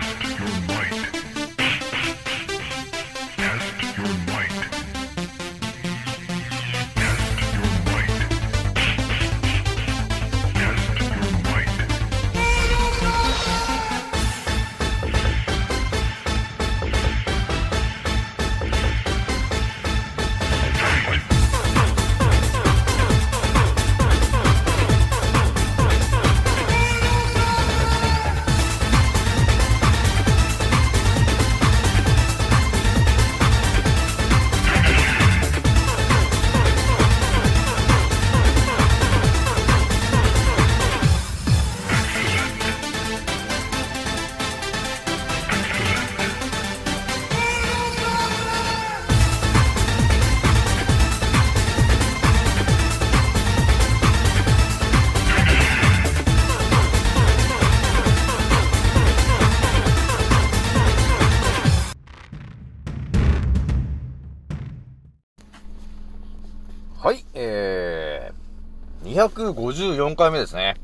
Test your might. 254回目ですね。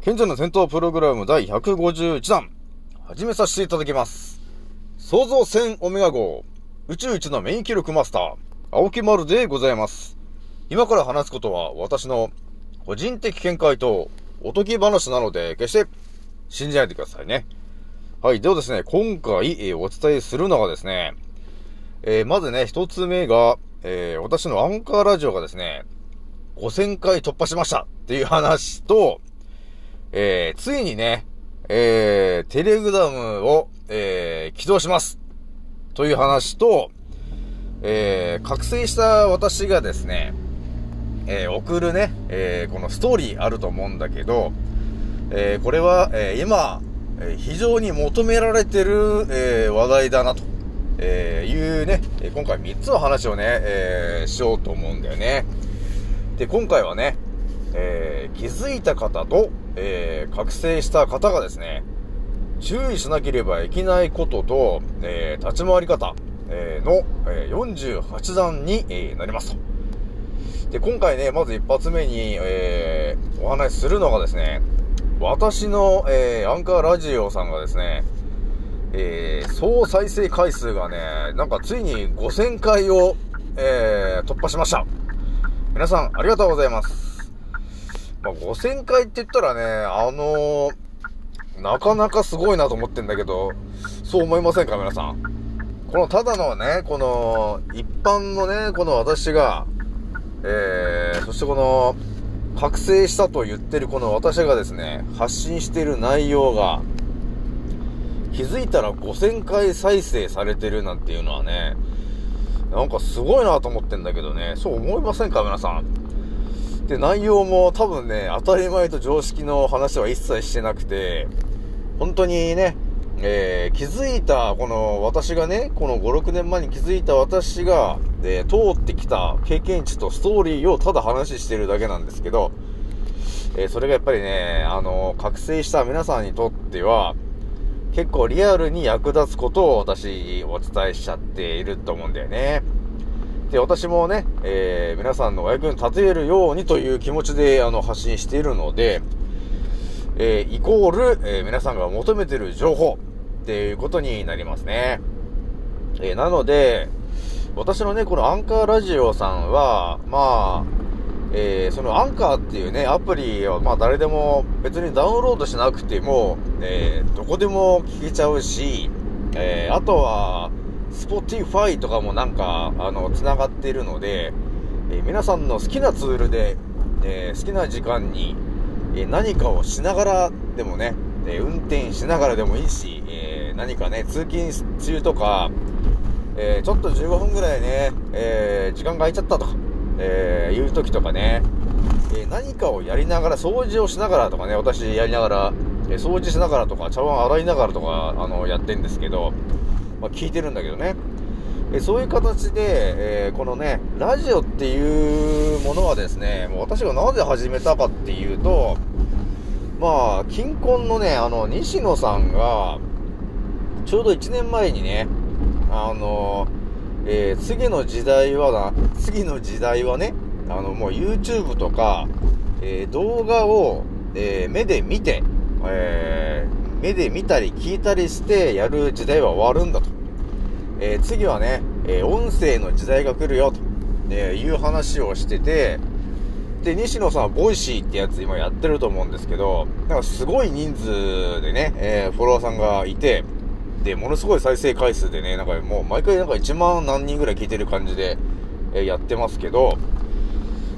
賢者の戦闘プログラム第151弾、始めさせていただきます。創造戦オメガ号、宇宙一の免疫力マスター、青木丸でございます。今から話すことは私の個人的見解とおとぎ話なので、決して信じないでくださいね。はい、ではですね、今回、えーお伝えするのがですね、えーまずね、一つ目が、えー私のアンカーラジオがですね、5000回突破しましたっていう話と、えーついにね、えーテレグラムを、えー起動しますという話と、えー覚醒した私がですね、えー送るね、えーこのストーリーあると思うんだけど、えーこれは、えー今、え非常に求められてる、えー話題だなと、えいうね、今回3つの話をね、えーしようと思うんだよね。で、今回はね、えー気づいた方と、えー覚醒した方がですね、注意しなければいけないことと、えー立ち回り方、えの、え48段に、えなりますと。で、今回ね、まず一発目に、えお話しするのがですね、私の、えアンカーラジオさんがですね、え総再生回数がね、なんかついに5000回を、え突破しました。皆さん、ありがとうございます。まあ、5000回って言ったらね、あのーなかなかすごいなと思ってんだけど、そう思いませんか、皆さん？このただのね、この、一般のね、この私が、えー、そしてこの、覚醒したと言ってるこの私がですね、発信している内容が、気づいたら5000回再生されてるなんていうのはね、なんかすごいなと思ってんだけどね、そう思いませんか皆さん。で、内容も多分ね、当たり前と常識の話は一切してなくて、本当にね、えー気づいた、この私がね、この5、6年前に気づいた私が、で、通ってきた経験値とストーリーをただ話してるだけなんですけど、えーそれがやっぱりね、あの、覚醒した皆さんにとっては、結構リアルに役立つことを私お伝えしちゃっていると思うんだよね。で、私もね、えー皆さんのお役に立てるようにという気持ちであの発信しているので、えーイコール、えー皆さんが求めてる情報っていうことになりますね。えーなので、私のね、このアンカーラジオさんは、まあ、えーそのアンカーっていうね、アプリは、まあ誰でも別にダウンロードしなくても、えーどこでも聞けちゃうし、えーあとは、Spotify とかもなんか、あの、繋がっているので、え皆さんの好きなツールで、え好きな時間に、え何かをしながらでもね、え運転しながらでもいいし、え何かね、通勤中とか、えちょっと15分ぐらいね、え時間が空いちゃったと。か、えーいう時とかね、えー何かをやりながら、掃除をしながらとかね、私やりながら、えー掃除しながらとか、茶碗洗いながらとか、あの、やってんですけど、まあ、聞いてるんだけどね。えそういう形で、えーこのね、ラジオっていうものはですね、もう私がなぜ始めたかっていうと、まあ、近婚のね、あの、西野さんが、ちょうど1年前にね、あの、えー次の時代はな、次の時代はね、あの、もう YouTube とか、えー動画を、えー目で見て、えー目で見たり聞いたりしてやる時代は終わるんだと。え次はね、え音声の時代が来るよと、えいう話をしてて、で、西野さんは Voicy ってやつ今やってると思うんですけど、なんかすごい人数でね、えフォロワーさんがいて、で、ものすごい再生回数でね、なんかもう毎回なんか1万何人ぐらい聞いてる感じで、えやってますけど、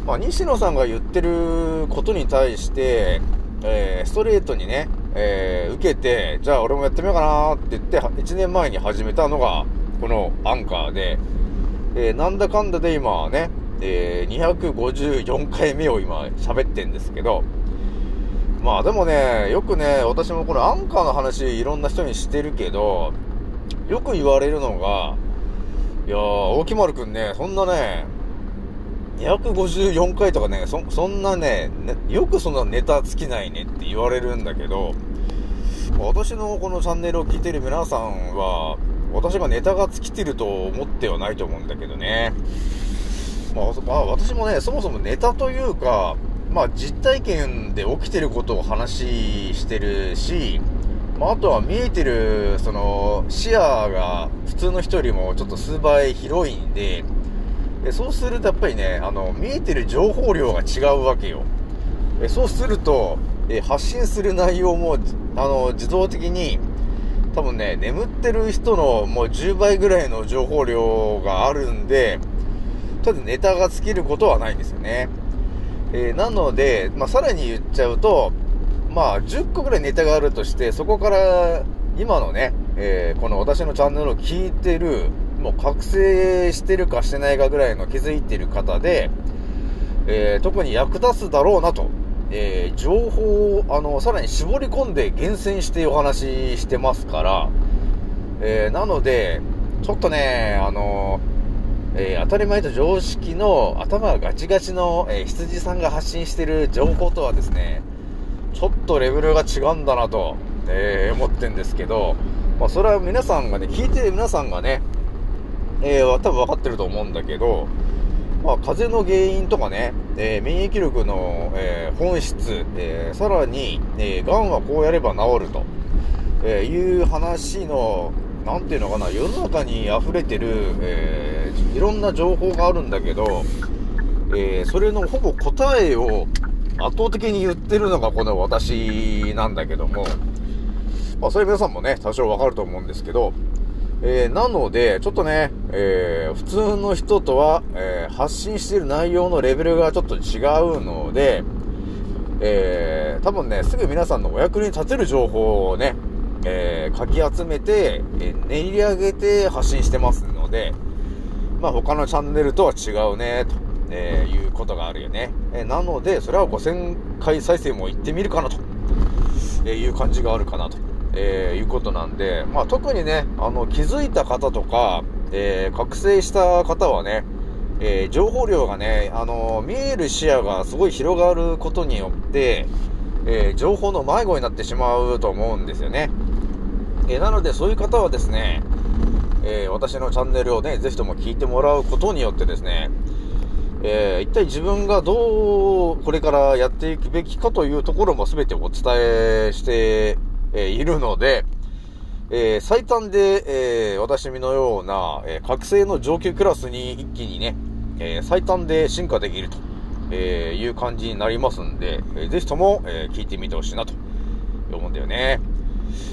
まあ、西野さんが言ってることに対して、えーストレートにね、えー受けて、じゃあ俺もやってみようかなって言って、1年前に始めたのが、このアンカーで、えーなんだかんだで今ね、えー254回目を今喋ってんですけど、まあでもね、よくね、私もこのアンカーの話いろんな人にしてるけど、よく言われるのが、いやー、大木丸くんね、そんなね、254回とかね、そ、そんなねね、よくそんなネタ尽きないねって言われるんだけど、私のこのチャンネルを聞いてる皆さんは、私がネタが尽きてると思ってはないと思うんだけどね。まあ、まあ、私もね、そもそもネタというか、まあ、実体験で起きてることを話してるし、まあ、あとは見えてる、その、視野が普通の人よりもちょっと数倍広いんで、でそうするとやっぱりね、あの、見えてる情報量が違うわけよ。えそうすると、え発信する内容も、あの、自動的に、多分ね、眠ってる人のもう10倍ぐらいの情報量があるんで、ただネタが尽きることはないんですよね。えーなので、まあ、さらに言っちゃうと、まあ、10個ぐらいネタがあるとして、そこから、今のね、えーこの私のチャンネルを聞いてる、もう覚醒してるかしてないかぐらいの気づいてる方で、えー特に役立つだろうなと、えー情報を、あの、さらに絞り込んで厳選してお話ししてますから、えなので、ちょっとね、あのえー当たり前と常識の頭がガチガチの、えー羊さんが発信している情報とはですね、ちょっとレベルが違うんだなと、えー思ってんですけど、まあ、それは皆さんがね、聞いてる皆さんがね、えー、多分分かってると思うんだけど、まあ、風邪の原因とかね、えー免疫力の、えー本質、えーさらに、えー、癌はこうやれば治ると、えーいう話の、なんていうのかな、世の中に溢れてる、えいろんな情報があるんだけど、えーそれのほぼ答えを圧倒的に言ってるのがこの私なんだけども、まあ、それ皆さんもね、多少わかると思うんですけど、えーなので、ちょっとね、えー普通の人とは、えー発信している内容のレベルがちょっと違うので、えー多分ね、すぐ皆さんのお役に立てる情報をね、えーかき集めて、えー練り上げて発信してますので、まあ他のチャンネルとは違うね、と、えーいうことがあるよね。えーなので、それは5000回再生も行ってみるかなと、えーいう感じがあるかなと、えいうことなんで、まあ特にね、あの、気づいた方とか、え覚醒した方はね、え情報量がね、あの見える視野がすごい広がることによって、え情報の迷子になってしまうと思うんですよね。えなので、そういう方はですね、えー私のチャンネルをね、ぜひとも聞いてもらうことによってですね、えー一体自分がどうこれからやっていくべきかというところも全てお伝えして、えいるので、えー最短で、えー私のような、え覚醒の上級クラスに一気にね、え最短で進化できると、えいう感じになりますんで、えーぜひとも、え聞いてみてほしいなと思うんだよね。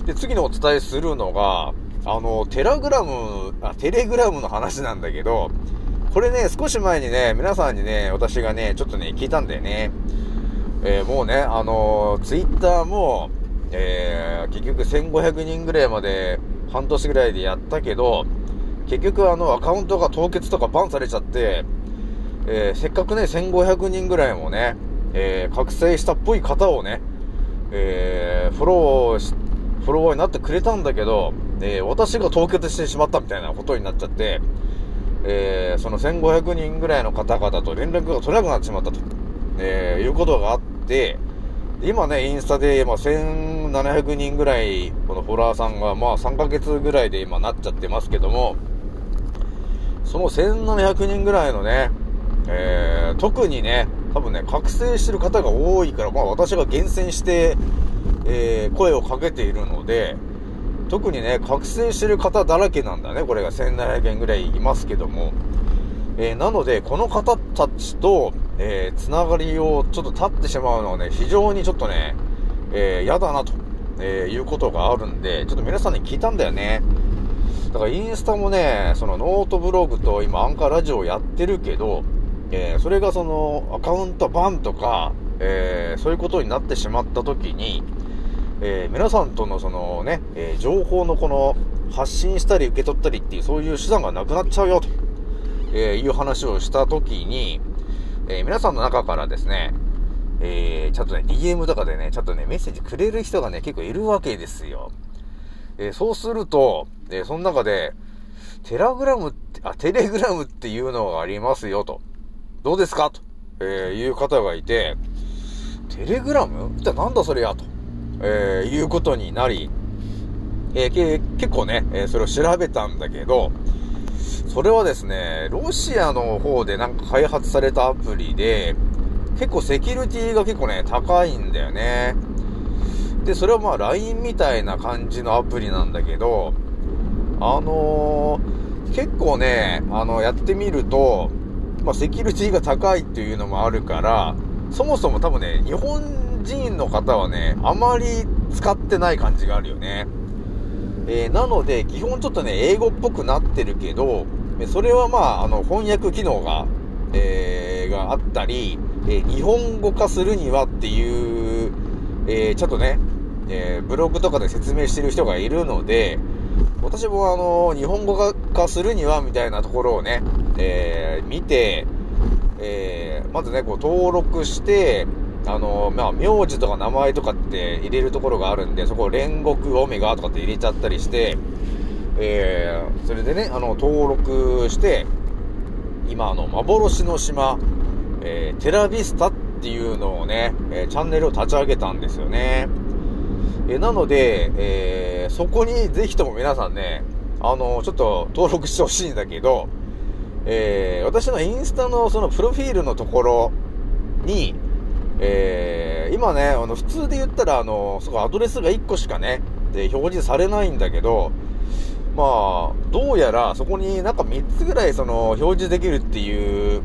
で、次にお伝えするのが、あの、テラグラム、あ、テレグラムの話なんだけど、これね、少し前にね、皆さんにね、私がね、ちょっとね、聞いたんだよね。えーもうね、あのツイッターも、えー結局1500人ぐらいまで半年ぐらいでやったけど、結局あの、アカウントが凍結とかバンされちゃって、えーせっかくね、1500人ぐらいもね、えー覚醒したっぽい方をね、えーフォローし、フォロワーになってくれたんだけど、えー私が凍結してしまったみたいなことになっちゃって、えーその1500人ぐらいの方々と連絡が取れなくなってしまったと、えーいうことがあって、今ね、インスタで、ま、1700人ぐらい、このフォロワーさんが、まあ、3ヶ月ぐらいで今なっちゃってますけども、その1700人ぐらいのね、えー特にね、多分ね、覚醒してる方が多いから、まあ私が厳選して、えー声をかけているので、特にね、覚醒してる方だらけなんだね。これが1700件ぐらいいますけども。えーなので、この方たちと、えーつながりをちょっと立ってしまうのはね、非常にちょっとね、えー嫌だなと、えいうことがあるんで、ちょっと皆さんに聞いたんだよね。だからインスタもね、そのノートブログと今アンカーラジオやってるけど、えそれがそのアカウントバンとか、えそういうことになってしまった時に、えー皆さんとのそのね、えー情報のこの発信したり受け取ったりっていうそういう手段がなくなっちゃうよと、えーいう話をした時に、えー皆さんの中からですね、えーちゃんとね、DM とかでね、ちゃんとね、メッセージくれる人がね、結構いるわけですよ。えーそうすると、えーその中で、テラグラムって、あ、テレグラムっていうのがありますよと。どうですかと、えーいう方がいて、テレグラム？一体なんだそれやと、えーいうことになり、えー結構ね、えそれを調べたんだけど、それはですね、ロシアの方でなんか開発されたアプリで、結構セキュリティが結構ね、高いんだよね。で、それはまあ LINE みたいな感じのアプリなんだけど、あのー結構ね、あの、やってみると、まあ、セキュリティが高いっていうのもあるから、そもそも多分ね、日本人の方はね、あまり使ってない感じがあるよね。えーなので、基本ちょっとね、英語っぽくなってるけど、それはまあ、あの、翻訳機能が、えーがあったり、えー日本語化するにはっていう、えーちょっとね、えブログとかで説明してる人がいるので、私もあの、日本語化するにはみたいなところをね、え見て、えーまずね、こう登録して、あの、まあ、名字とか名前とかって入れるところがあるんで、そこを煉獄オメガとかって入れちゃったりして、えーそれでね、あの、登録して、今、あの、幻の島、えーテラビスタっていうのをね、えチャンネルを立ち上げたんですよね。えなので、えーそこにぜひとも皆さんね、あの、ちょっと登録してほしいんだけど、えー私のインスタのそのプロフィールのところに、えー今ね、あの、普通で言ったら、あの、そこアドレスが1個しかね、で表示されないんだけど、まあ、どうやらそこになんか3つぐらいその表示できるっていう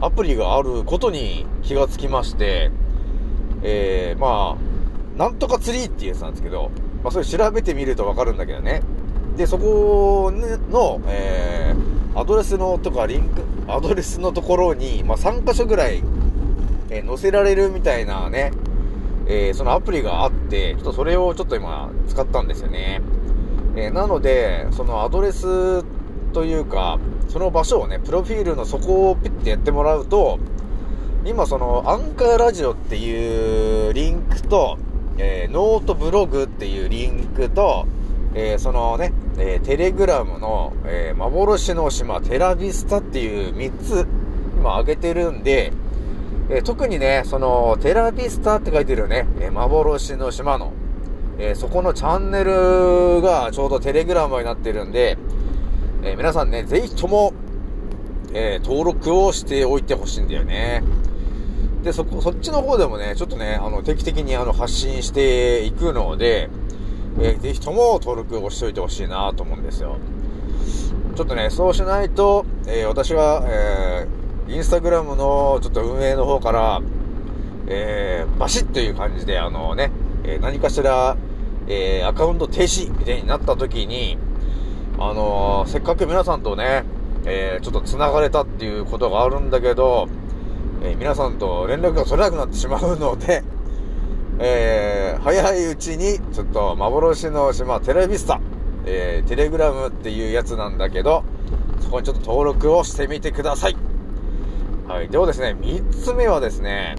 アプリがあることに気がつきまして、えー、まあ、なんとかツリーっていうやつなんですけど、まあそれ調べてみるとわかるんだけどね。で、そこの、えー、アドレスのとかリンク、アドレスのところに、まあ3箇所ぐらい、えー載せられるみたいなね、えーそのアプリがあって、ちょっとそれをちょっと今使ったんですよね。えーなので、そのアドレスというか、その場所をね、プロフィールのそこをピッてやってもらうと、今そのアンカーラジオっていうリンクと、えーノートブログっていうリンクと、えーそのね、えー Telegram の、えー幻の島テラビスタっていう3つ今上げてるんで、え特にね、そのテラビスタって書いてるよね、え幻の島の、えそこのチャンネルがちょうどテレグラムになってるんで、え皆さんね、ぜひとも、え登録をしておいてほしいんだよね。で、そこ、そっちの方でもね、ちょっとね、あの、定期的にあの、発信していくので、えーぜひとも登録をしておいてほしいなと思うんですよ。ちょっとね、そうしないと、えー私は、えーインスタグラムのちょっと運営の方から、えーバシッという感じで、あのね、え何かしら、えーアカウント停止みたいになった時に、あのーせっかく皆さんとね、えーちょっと繋がれたっていうことがあるんだけど、え皆さんと連絡が取れなくなってしまうので、え早いうちに、ちょっと幻の島テレビスタ、えテレグラムっていうやつなんだけど、そこにちょっと登録をしてみてください。はい。ではですね、三つ目はですね、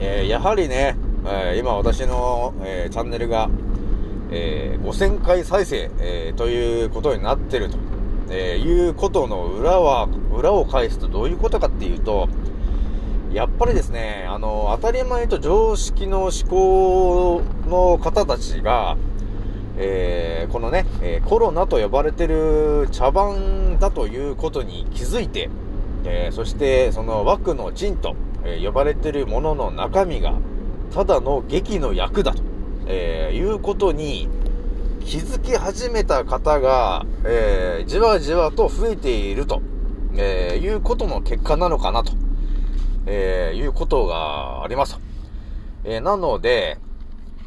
えーやはりね、えー今私の、えーチャンネルが、え5000回再生、えということになってると、えいうことの裏は、裏を返すとどういうことかっていうと、やっぱりですね、あの、当たり前と常識の思考の方たちが、えーこのね、えコロナと呼ばれてる茶番だということに気づいて、えーそしてその枠の陣と、えー呼ばれてるものの中身が、ただの劇の役だとえー、いうことに気づき始めた方が、え、じわじわと増えていると、え、いうことの結果なのかなと、え、いうことがありますと。え、なので、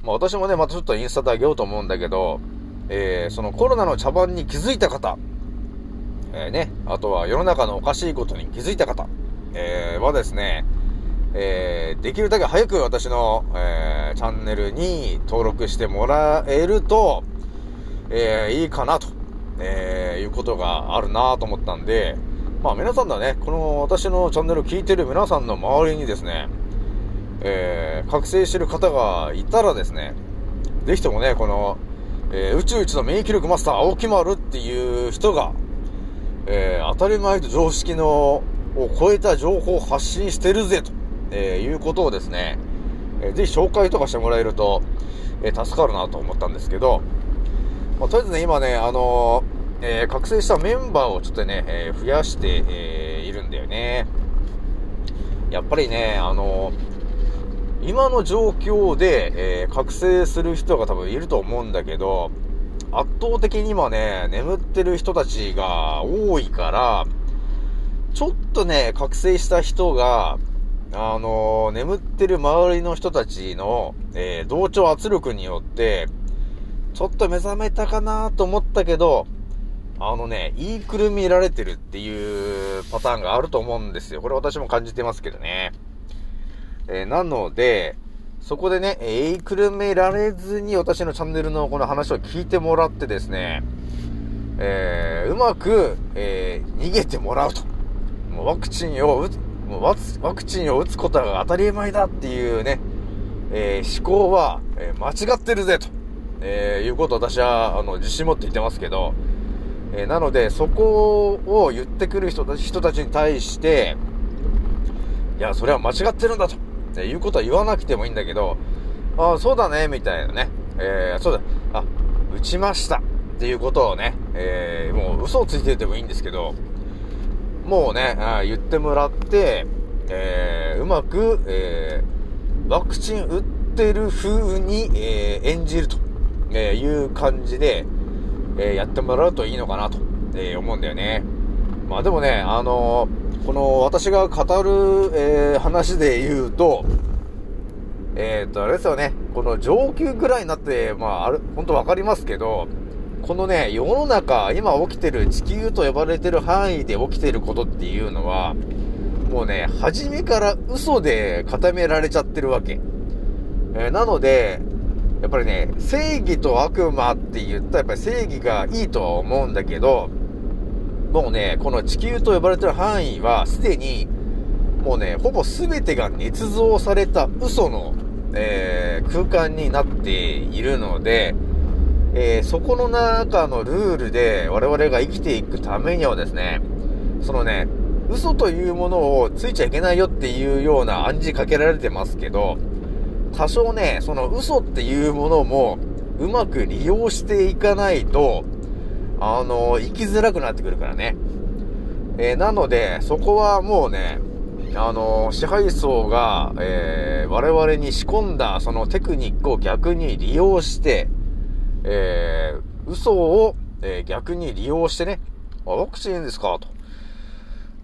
まあ私もね、またちょっとインスタであげようと思うんだけど、えー、そのコロナの茶番に気づいた方、えー、ね、あとは世の中のおかしいことに気づいた方、えー、はですね、えー、できるだけ早く私の、えー、チャンネルに登録してもらえると、えー、いいかなと、えー、いうことがあるなと思ったんで、まあ皆さんだね、この私のチャンネルを聞いてる皆さんの周りにですね、えー、覚醒してる方がいたらですね、ぜひともね、この、えー、宇宙一の免疫力マスター青木丸っていう人が、えー、当たり前と常識の、を超えた情報を発信してるぜ、と、えー、いうことをですね、えー、ぜひ紹介とかしてもらえると、えー、助かるなと思ったんですけど、まあ、とりあえずね、今ね、あの、え、覚醒したメンバーをちょっとね、え、増やして、え、いるんだよね。やっぱりね、あの今の状況で、え、覚醒する人が多分いると思うんだけど、圧倒的に今ね、眠ってる人たちが多いから、ちょっとね、覚醒した人が、あのー、眠ってる周りの人たちの、えー、同調圧力によって、ちょっと目覚めたかなと思ったけど、あのね、言いくるみられてるっていうパターンがあると思うんですよ。これ私も感じてますけどね。えー、なので、そこでね、えいくるめられずに私のチャンネルのこの話を聞いてもらってですね、えー、うまく、えー、逃げてもらうと。もうワクチンを打つ、もうワクチンを打つことが当たり前だっていうね、えー、思考は、え間違ってるぜと、えいうことを私は、あの、自信持って言ってますけど、えなので、そこを言ってくる人たち人たちに対して、いや、それは間違ってるんだと。っていうことは言わなくてもいいんだけど、ああ、そうだね、みたいなね。えー、そうだ、あ、打ちましたっていうことをね、えー、もう嘘をついててもいいんですけど、もうね、あ言ってもらって、えー、うまく、えー、ワクチン打ってる風に、えー、演じると、えいう感じで、えやってもらうといいのかなと、え思うんだよね。まあでもね、あのーこの私が語る、えー、話で言うと、えっ、と、あれですよね、この上級ぐらいになって、まあ、ある、本当わかりますけど、このね、世の中、今起きてる地球と呼ばれてる範囲で起きてることっていうのは、もうね、初めから嘘で固められちゃってるわけ。えー、なので、やっぱりね、正義と悪魔って言ったらやっぱり正義がいいとは思うんだけど、もうね、この地球と呼ばれてる範囲は、すでに、もうね、ほぼ全てが捏造された嘘の、えー、空間になっているので、えー、そこの中のルールで我々が生きていくためにはですね、そのね、嘘というものをついちゃいけないよっていうような暗示かけられてますけど、多少ね、その嘘っていうものもうまく利用していかないと、あの、生きづらくなってくるからね。えー、なので、そこはもうね、あの、支配層が、えー、我々に仕込んだそのテクニックを逆に利用して、えー、嘘を、えー、逆に利用してね、あ、ワクチンですかと。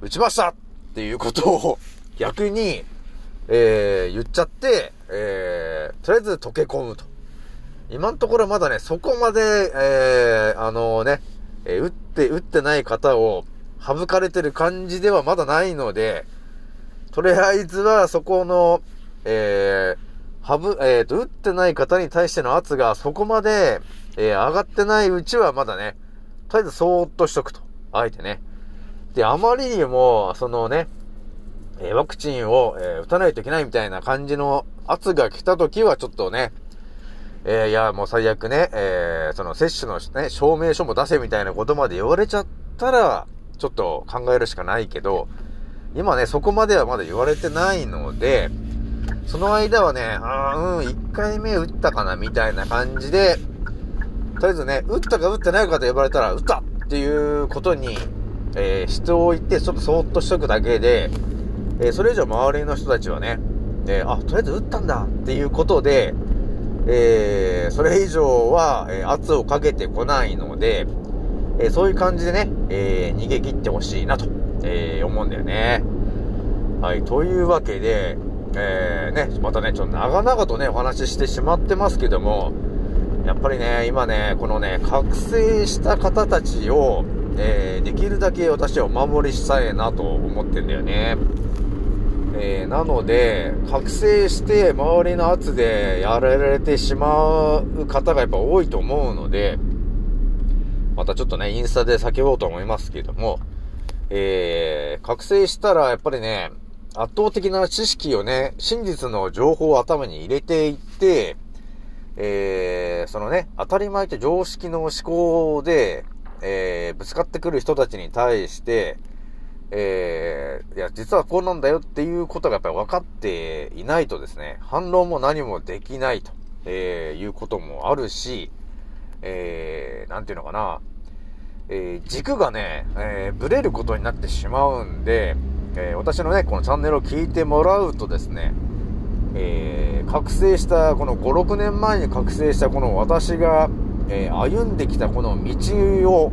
打ちましたっていうことを逆に、えー、言っちゃって、えー、とりあえず溶け込むと。今のところまだね、そこまで、えー、あのね、えー、打って、打ってない方を省かれてる感じではまだないので、とりあえずはそこの、えー、はぶ、えっ、ー、と、打ってない方に対しての圧がそこまで、えー、上がってないうちはまだね、とりあえずそーっとしとくと。あえてね。で、あまりにも、そのね、え、ワクチンを、え、打たないといけないみたいな感じの圧が来た時はちょっとね、えー、いや、もう最悪ね、えー、その接種のね、証明書も出せみたいなことまで言われちゃったら、ちょっと考えるしかないけど、今ね、そこまではまだ言われてないので、その間はね、ああ、うん、1回目打ったかな、みたいな感じで、とりあえずね、打ったか打ってないかと呼ばれたら、打ったっていうことに、えー、しておいて、ちょっとそーっとしとくだけで、えー、それ以上周りの人たちはね、えー、あ、とりあえず打ったんだっていうことで、えー、それ以上は、え圧をかけてこないので、えそういう感じでね、え逃げ切ってほしいなと、え思うんだよね。はい、というわけで、えー、ね、またね、ちょっと長々とね、お話ししてしまってますけども、やっぱりね、今ね、このね、覚醒した方たちを、えーできるだけ私はお守りしたいなと思ってんだよね。えーなので、覚醒して周りの圧でやられてしまう方がやっぱ多いと思うので、またちょっとね、インスタで叫ぼうと思いますけども、えー、覚醒したらやっぱりね、圧倒的な知識をね、真実の情報を頭に入れていって、えー、そのね、当たり前と常識の思考で、えー、ぶつかってくる人たちに対して、えー、いや、実はこうなんだよっていうことがやっぱり分かっていないとですね、反論も何もできないと、えーいうこともあるし、えー、なんていうのかな、えー軸がね、えー、ぶれることになってしまうんで、えー私のね、このチャンネルを聞いてもらうとですね、えー覚醒した、この5、6年前に覚醒したこの私が、えー歩んできたこの道を、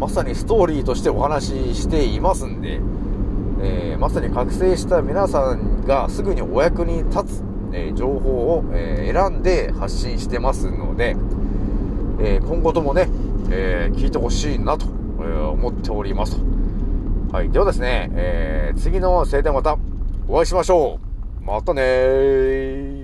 まさにストーリーとしてお話ししていますんで、えーまさに覚醒した皆さんがすぐにお役に立つ、えー情報を、えー選んで発信してますので、え今後ともね、え聞いてほしいなと、え思っております。はい。ではですね、え次のせいでまたお会いしましょう。またねー。